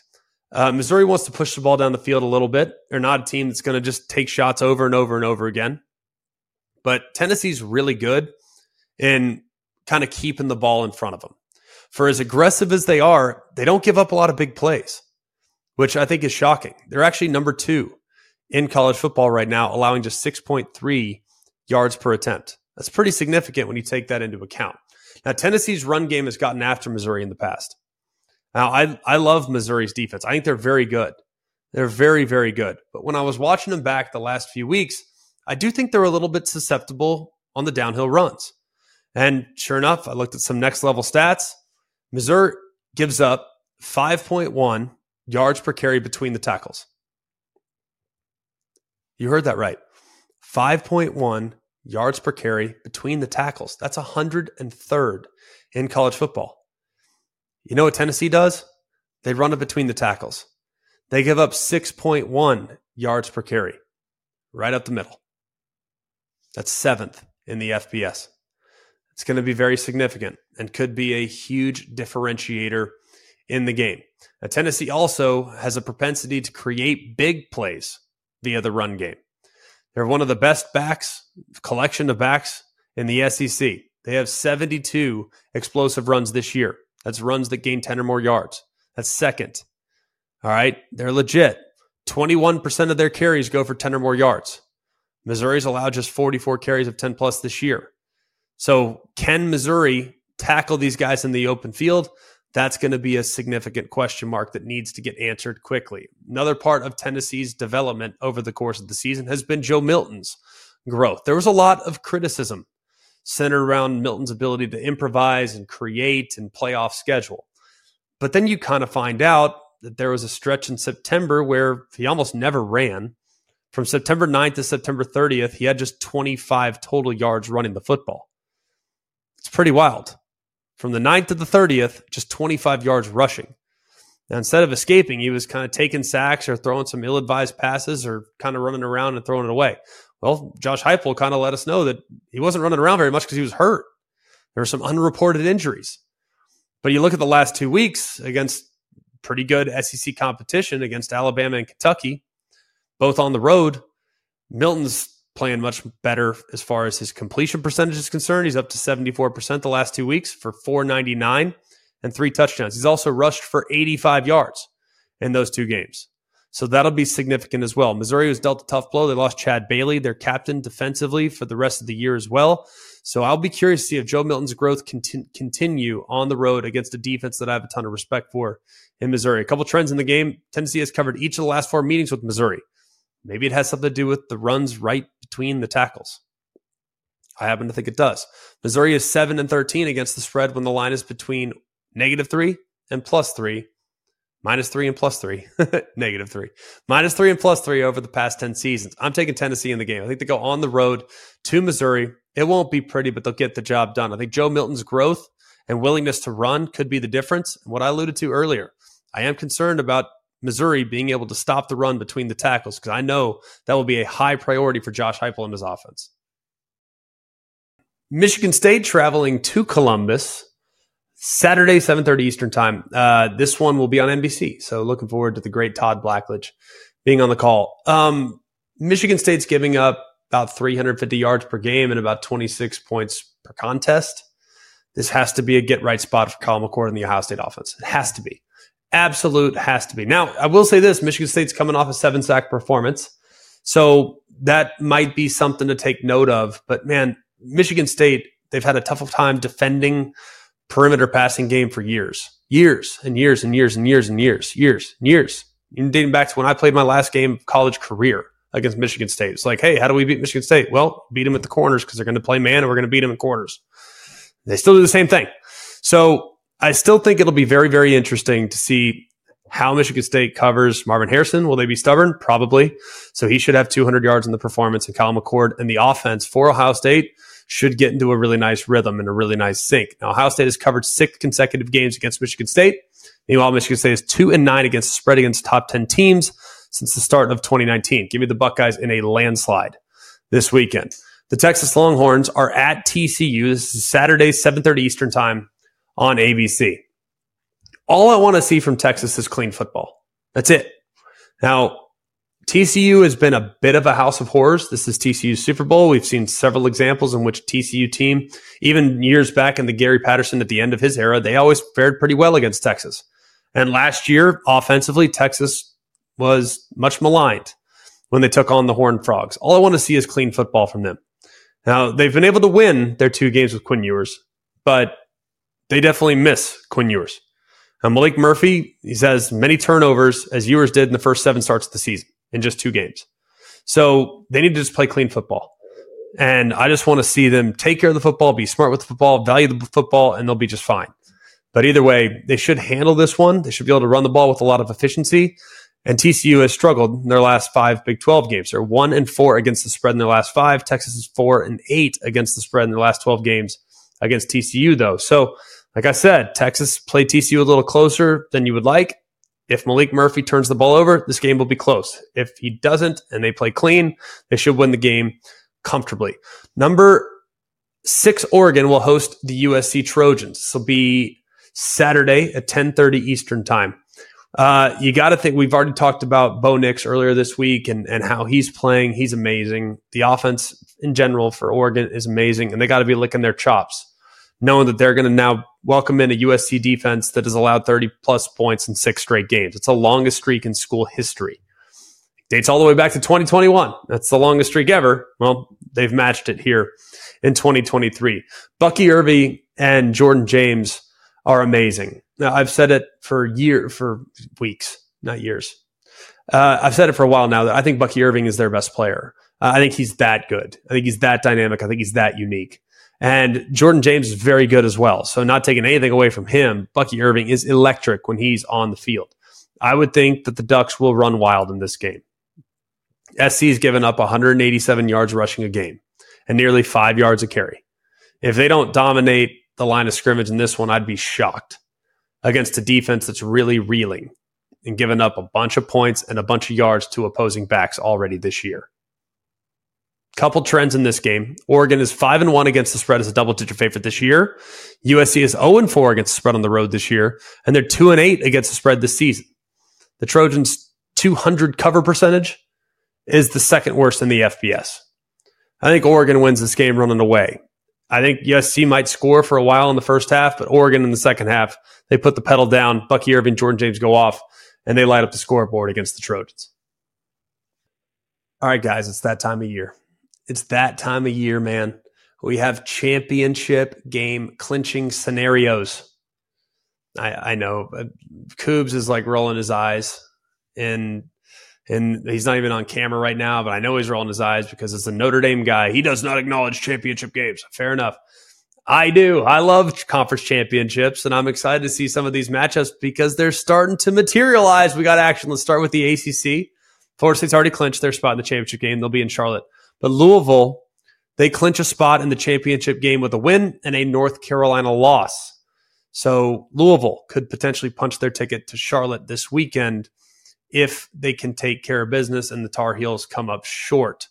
Uh, Missouri wants to push the ball down the field a little bit. They're not a team that's going to just take shots over and over and over again. But Tennessee's really good in kind of keeping the ball in front of them. For as aggressive as they are, they don't give up a lot of big plays, which I think is shocking. They're actually number two in college football right now, allowing just 6.3 yards per attempt. That's pretty significant when you take that into account. Now, Tennessee's run game has gotten after Missouri in the past. Now, I, I love Missouri's defense. I think they're very good. They're very, very good. But when I was watching them back the last few weeks, I do think they're a little bit susceptible on the downhill runs. And sure enough, I looked at some next level stats. Missouri gives up 5.1 yards per carry between the tackles. You heard that right. 5.1 yards per carry between the tackles. That's 103rd in college football. You know what Tennessee does? They run it between the tackles. They give up 6.1 yards per carry, right up the middle. That's seventh in the FBS. It's going to be very significant and could be a huge differentiator in the game. Now, Tennessee also has a propensity to create big plays via the run game. They're one of the best backs, collection of backs in the SEC. They have 72 explosive runs this year. That's runs that gain 10 or more yards. That's second. All right. They're legit. 21% of their carries go for 10 or more yards. Missouri's allowed just 44 carries of 10 plus this year. So, can Missouri tackle these guys in the open field? That's going to be a significant question mark that needs to get answered quickly. Another part of Tennessee's development over the course of the season has been Joe Milton's growth. There was a lot of criticism centered around Milton's ability to improvise and create and play off schedule. But then you kind of find out that there was a stretch in September where he almost never ran. From September 9th to September 30th, he had just 25 total yards running the football. It's pretty wild. From the 9th to the 30th, just 25 yards rushing. Now, instead of escaping, he was kind of taking sacks or throwing some ill advised passes or kind of running around and throwing it away. Well, Josh Heupel kind of let us know that he wasn't running around very much because he was hurt. There were some unreported injuries. But you look at the last two weeks against pretty good SEC competition against Alabama and Kentucky, both on the road. Milton's playing much better as far as his completion percentage is concerned. He's up to 74% the last two weeks for 499 and three touchdowns. He's also rushed for 85 yards in those two games. So that'll be significant as well. Missouri was dealt a tough blow. They lost Chad Bailey, their captain, defensively for the rest of the year as well. So I'll be curious to see if Joe Milton's growth conti- continue on the road against a defense that I have a ton of respect for in Missouri. A couple trends in the game. Tennessee has covered each of the last four meetings with Missouri. Maybe it has something to do with the runs right between the tackles. I happen to think it does. Missouri is 7 and 13 against the spread when the line is between negative 3 and plus 3 minus three and plus three, negative three, minus three and plus three over the past 10 seasons. I'm taking Tennessee in the game. I think they go on the road to Missouri. It won't be pretty, but they'll get the job done. I think Joe Milton's growth and willingness to run could be the difference. And what I alluded to earlier, I am concerned about Missouri being able to stop the run between the tackles because I know that will be a high priority for Josh Heupel and his offense. Michigan State traveling to Columbus Saturday, 7.30 Eastern time. Uh, this one will be on NBC. So looking forward to the great Todd Blackledge being on the call. Um, Michigan State's giving up about 350 yards per game and about 26 points per contest. This has to be a get right spot for Kyle McCord in the Ohio State offense. It has to be. Absolute has to be. Now, I will say this Michigan State's coming off a seven sack performance. So that might be something to take note of. But man, Michigan State, they've had a tough time defending perimeter passing game for years, years and years and years and years and years, years and years. Even dating back to when I played my last game of college career against Michigan State. It's like, hey, how do we beat Michigan State? Well, beat them at the corners because they're going to play man and we're going to beat them in corners. They still do the same thing. So I still think it'll be very, very interesting to see how Michigan State covers Marvin Harrison. Will they be stubborn? Probably. So he should have 200 yards in the performance and Kyle McCord and the offense for Ohio State should get into a really nice rhythm and a really nice sync. Now, Ohio State has covered six consecutive games against Michigan State. Meanwhile, Michigan State is two and nine against the spread against top 10 teams since the start of 2019. Give me the Buckeyes in a landslide this weekend. The Texas Longhorns are at TCU. This is Saturday, 7:30 Eastern Time on ABC. All I want to see from Texas is clean football. That's it. Now, TCU has been a bit of a house of horrors. This is TCU's Super Bowl. We've seen several examples in which TCU team, even years back in the Gary Patterson at the end of his era, they always fared pretty well against Texas. And last year, offensively, Texas was much maligned when they took on the Horned Frogs. All I want to see is clean football from them. Now, they've been able to win their two games with Quinn Ewers, but they definitely miss Quinn Ewers. Now, Maalik Murphy, he has many turnovers as Ewers did in the first seven starts of the season in just two games. So they need to just play clean football. And I just want to see them take care of the football, be smart with the football, value the football, and they'll be just fine. But either way, they should handle this one. They should be able to run the ball with a lot of efficiency. And TCU has struggled in their last five Big 12 games. They're one and four against the spread in their last five. Texas is four and eight against the spread in their last 12 games against TCU, though. So, like I said, Texas played TCU a little closer than you would like. If Maalik Murphy turns the ball over, this game will be close. If he doesn't and they play clean, they should win the game comfortably. Number six, Oregon will host the USC Trojans. This will be Saturday at 10:30 Eastern Time. Uh, you got to think we've already talked about Bo Nix earlier this week and, and how he's playing. He's amazing. The offense in general for Oregon is amazing, and they got to be licking their chops, knowing that they're going to now welcome in a USC defense that has allowed 30 plus points in six straight games. It's the longest streak in school history. Dates all the way back to 2021. That's the longest streak ever. Well, they've matched it here in 2023. Bucky Irving and Jordan James are amazing. Now, I've said it for year for weeks, not years. Uh, I've said it for a while now that I think Bucky Irving is their best player. Uh, I think he's that good. I think he's that dynamic. I think he's that unique. And Jordan James is very good as well. So, not taking anything away from him, Bucky Irving is electric when he's on the field. I would think that the Ducks will run wild in this game. SC has given up 187 yards rushing a game and nearly five yards a carry. If they don't dominate the line of scrimmage in this one, I'd be shocked against a defense that's really reeling and given up a bunch of points and a bunch of yards to opposing backs already this year. Couple trends in this game. Oregon is 5 and 1 against the spread as a double digit favorite this year. USC is 0 and 4 against the spread on the road this year, and they're 2 and 8 against the spread this season. The Trojans 200 cover percentage is the second worst in the FBS. I think Oregon wins this game running away. I think USC might score for a while in the first half, but Oregon in the second half, they put the pedal down. Bucky Irving, Jordan James go off, and they light up the scoreboard against the Trojans. All right, guys, it's that time of year. It's that time of year, man. We have championship game clinching scenarios. I, I know uh, Coobs is like rolling his eyes, and and he's not even on camera right now, but I know he's rolling his eyes because it's a Notre Dame guy, he does not acknowledge championship games. Fair enough. I do. I love conference championships, and I'm excited to see some of these matchups because they're starting to materialize. We got action. Let's start with the ACC. Florida State's already clinched their spot in the championship game. They'll be in Charlotte. But Louisville, they clinch a spot in the championship game with a win and a North Carolina loss. So Louisville could potentially punch their ticket to Charlotte this weekend if they can take care of business and the Tar Heels come up short.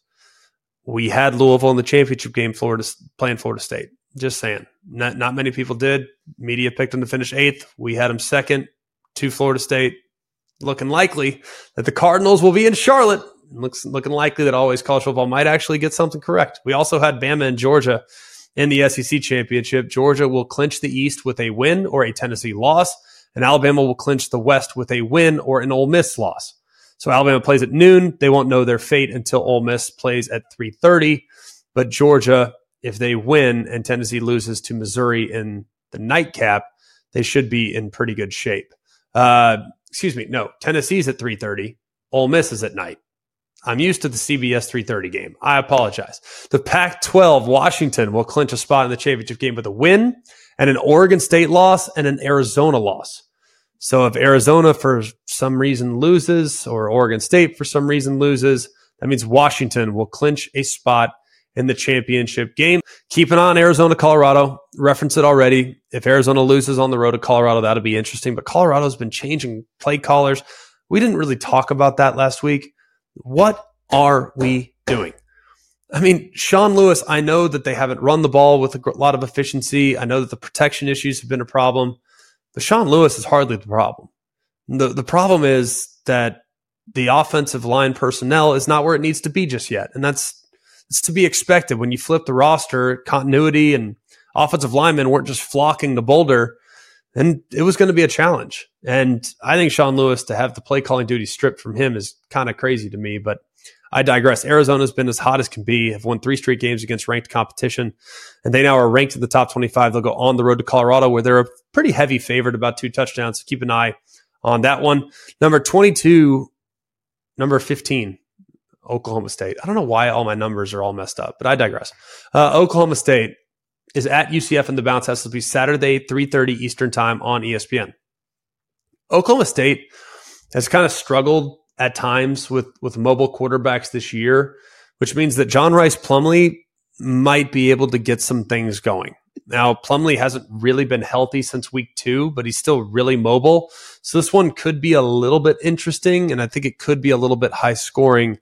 We had Louisville in the championship game, Florida playing Florida State. Just saying, not not many people did. Media picked them to finish eighth. We had them second to Florida State. Looking likely that the Cardinals will be in Charlotte. Looks looking likely that always college football might actually get something correct. We also had Bama and Georgia in the SEC championship. Georgia will clinch the East with a win or a Tennessee loss and Alabama will clinch the West with a win or an Ole Miss loss. So Alabama plays at noon. They won't know their fate until Ole Miss plays at 3:30. But Georgia, if they win and Tennessee loses to Missouri in the nightcap, they should be in pretty good shape. Uh, excuse me, no, Tennessee's at 3:30. Ole Miss is at night. I'm used to the CBS 3:30 game. I apologize. The Pac-12 Washington will clinch a spot in the championship game with a win and an Oregon State loss and an Arizona loss. So if Arizona for some reason loses or Oregon State for some reason loses, that means Washington will clinch a spot in the championship game. Keep an eye on Arizona, Colorado. Reference it already. If Arizona loses on the road to Colorado, that'll be interesting. But Colorado's been changing play callers. We didn't really talk about that last week. What are we doing? I mean, Sean Lewis, I know that they haven't run the ball with a lot of efficiency. I know that the protection issues have been a problem, but Sean Lewis is hardly the problem. The, the problem is that the offensive line personnel is not where it needs to be just yet. And that's, it's to be expected when you flip the roster, continuity and offensive linemen weren't just flocking to Boulder. And it was going to be a challenge. And I think Sean Lewis to have the play calling duty stripped from him is kind of crazy to me, but I digress. Arizona's been as hot as can be, have won three straight games against ranked competition, and they now are ranked in the top 25. They'll go on the road to Colorado, where they're a pretty heavy favorite, about two touchdowns. So keep an eye on that one. Number 22, number 15, Oklahoma State. I don't know why all my numbers are all messed up, but I digress. Uh, Oklahoma State is at UCF in the bounce house. It'll be Saturday, 3.30 Eastern time on ESPN. Oklahoma State has kind of struggled at times with with mobile quarterbacks this year, which means that John Rhys Plumlee might be able to get some things going. Now, Plumlee hasn't really been healthy since week two, but he's still really mobile. So this one could be a little bit interesting, and I think it could be a little bit high scoring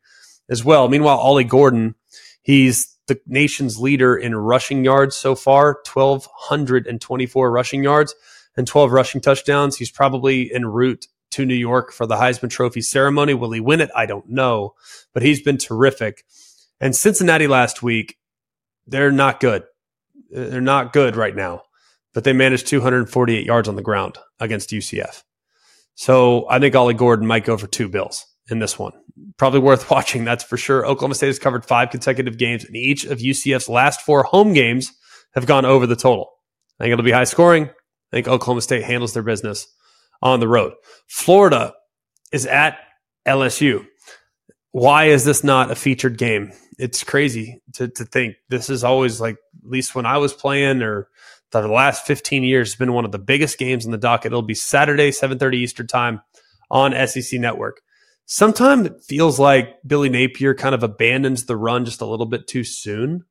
as well. Meanwhile, Ollie Gordon, he's the nation's leader in rushing yards so far 1,224 rushing yards and 12 rushing touchdowns. He's probably en route to New York for the Heisman Trophy ceremony. Will he win it? I don't know, but he's been terrific. And Cincinnati last week, they're not good. They're not good right now, but they managed 248 yards on the ground against UCF. So I think Ollie Gordon might go for two bills in this one. Probably worth watching, that's for sure. Oklahoma State has covered five consecutive games, and each of UCF's last four home games have gone over the total. I think it'll be high scoring. I think Oklahoma State handles their business on the road. Florida is at LSU. Why is this not a featured game? It's crazy to, to think this is always like, at least when I was playing or the last 15 years, has been one of the biggest games in the docket. It'll be Saturday, 7.30 Eastern time on SEC Network. Sometimes it feels like Billy Napier kind of abandons the run just a little bit too soon.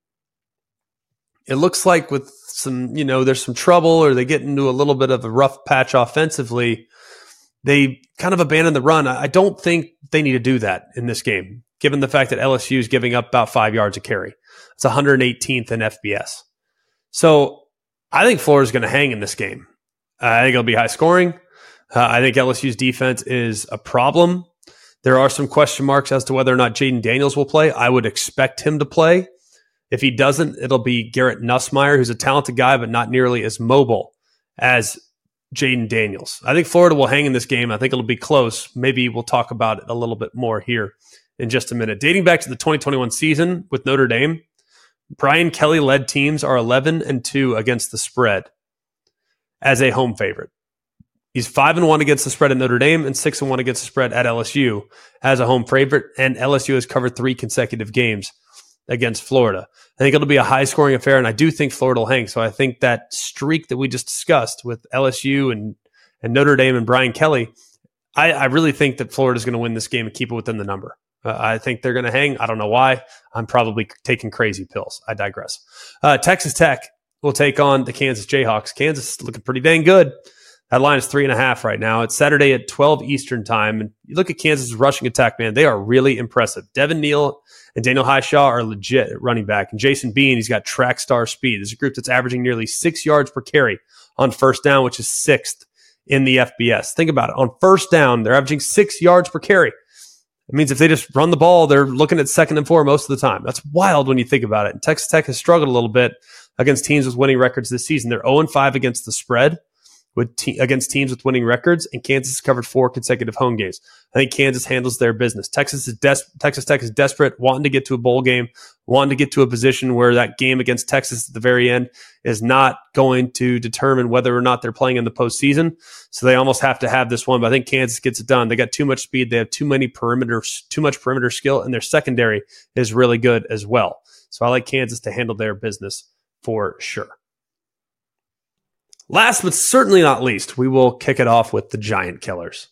It looks like with some, you know, there's some trouble or they get into a little bit of a rough patch offensively, they kind of abandon the run. I don't think they need to do that in this game, given the fact that LSU is giving up about five yards a carry. It's 118th in FBS. So I think Florida's going to hang in this game. I think it'll be high scoring. Uh, I think LSU's defense is a problem. There are some question marks as to whether or not Jayden Daniels will play. I would expect him to play. If he doesn't, it'll be Garrett Nussmeier, who's a talented guy, but not nearly as mobile as Jayden Daniels. I think Florida will hang in this game. I think it'll be close. Maybe we'll talk about it a little bit more here in just a minute. Dating back to the 2021 season with Notre Dame, Brian Kelly led teams are 11 and 2 against the spread as a home favorite. He's 5 and 1 against the spread at Notre Dame and 6 and 1 against the spread at LSU as a home favorite and LSU has covered 3 consecutive games against Florida. I think it'll be a high scoring affair, and I do think Florida will hang. So I think that streak that we just discussed with LSU and, and Notre Dame and Brian Kelly, I, I really think that Florida is going to win this game and keep it within the number. Uh, I think they're going to hang. I don't know why. I'm probably taking crazy pills. I digress. Uh, Texas Tech will take on the Kansas Jayhawks. Kansas looking pretty dang good. That line is three and a half right now. It's Saturday at 12 Eastern time. And you look at Kansas' rushing attack, man, they are really impressive. Devin Neal and Daniel Hishaw are legit at running back. And Jason Bean, he's got track star speed. There's a group that's averaging nearly six yards per carry on first down, which is sixth in the FBS. Think about it. On first down, they're averaging six yards per carry. It means if they just run the ball, they're looking at second and four most of the time. That's wild when you think about it. And Texas Tech has struggled a little bit against teams with winning records this season. They're 0 5 against the spread with te- against teams with winning records, and Kansas covered four consecutive home games. I think Kansas handles their business. Texas is des- Texas Tech is desperate, wanting to get to a bowl game, wanting to get to a position where that game against Texas at the very end is not going to determine whether or not they're playing in the postseason. So they almost have to have this one. But I think Kansas gets it done. They got too much speed. They have too many perimeter, too much perimeter skill, and their secondary is really good as well. So I like Kansas to handle their business for sure. Last but certainly not least, we will kick it off with the Giant Killers.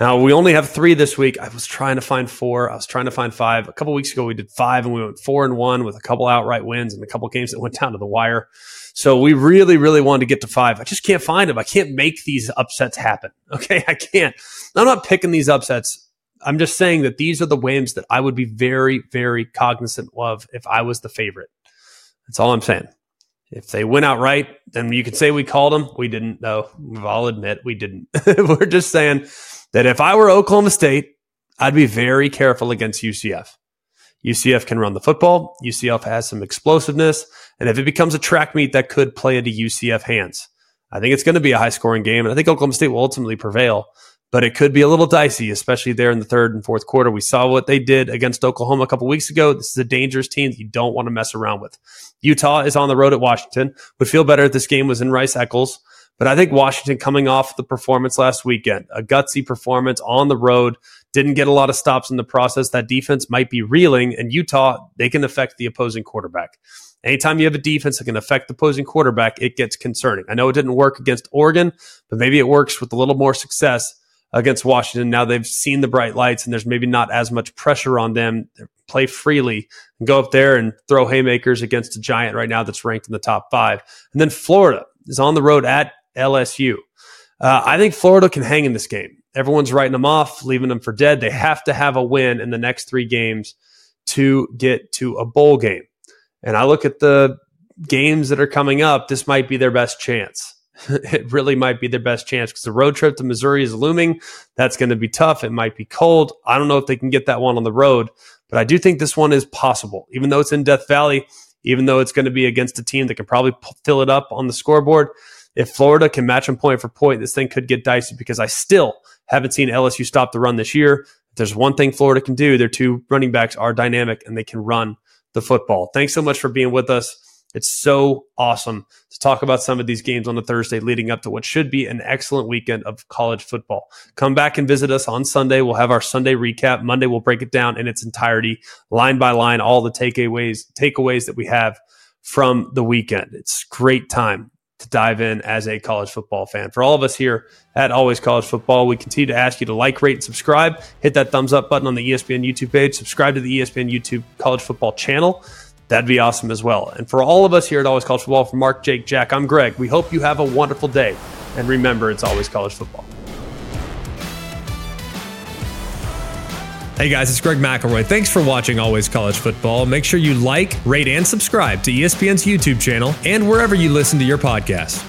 Now, we only have three this week. I was trying to find four. I was trying to find five. A couple weeks ago, we did five and we went four and one with a couple outright wins and a couple games that went down to the wire. So we really, really wanted to get to five. I just can't find them. I can't make these upsets happen. Okay. I can't. I'm not picking these upsets. I'm just saying that these are the wins that I would be very, very cognizant of if I was the favorite. That's all I'm saying. If they went out right, then you could say we called them. We didn't, though. I'll admit we didn't. We're just saying that if I were Oklahoma State, I'd be very careful against UCF. UCF can run the football. UCF has some explosiveness. And if it becomes a track meet, that could play into UCF hands. I think it's going to be a high scoring game. And I think Oklahoma State will ultimately prevail. But it could be a little dicey, especially there in the third and fourth quarter. We saw what they did against Oklahoma a couple weeks ago. This is a dangerous team that you don't want to mess around with. Utah is on the road at Washington. Would feel better if this game was in Rice Eccles. But I think Washington coming off the performance last weekend, a gutsy performance on the road, didn't get a lot of stops in the process. That defense might be reeling, and Utah, they can affect the opposing quarterback. Anytime you have a defense that can affect the opposing quarterback, it gets concerning. I know it didn't work against Oregon, but maybe it works with a little more success against Washington. Now they've seen the bright lights and there's maybe not as much pressure on them. Play freely and go up there and throw haymakers against a giant right now that's ranked in the top five. And then Florida is on the road at LSU. Uh, I think Florida can hang in this game. Everyone's writing them off, leaving them for dead. They have to have a win in the next three games to get to a bowl game. And I look at the games that are coming up, this might be their best chance. it really might be their best chance because the road trip to Missouri is looming. That's going to be tough. It might be cold. I don't know if they can get that one on the road, but I do think this one is possible, even though it's in Death Valley, even though it's going to be against a team that can probably fill it up on the scoreboard. If Florida can match them point for point, this thing could get dicey because I still haven't seen LSU stop the run this year. If there's one thing Florida can do, their two running backs are dynamic and they can run the football. Thanks so much for being with us. It's so awesome to talk about some of these games on the Thursday leading up to what should be an excellent weekend of college football. Come back and visit us on Sunday. We'll have our Sunday recap. Monday, we'll break it down in its entirety, line by line, all the takeaways, takeaways that we have from the weekend. It's great time to dive in as a college football fan. For all of us here at Always College Football, we continue to ask you to like, rate, and subscribe. Hit that thumbs up button on the ESPN YouTube page. Subscribe to the ESPN YouTube College Football channel that'd be awesome as well. And for all of us here at Always College Football, from Mark, Jake, Jack, I'm Greg. We hope you have a wonderful day. And remember, it's always college football. Hey guys, it's Greg McElroy. Thanks for watching Always College Football. Make sure you like, rate, and subscribe to ESPN's YouTube channel and wherever you listen to your podcasts.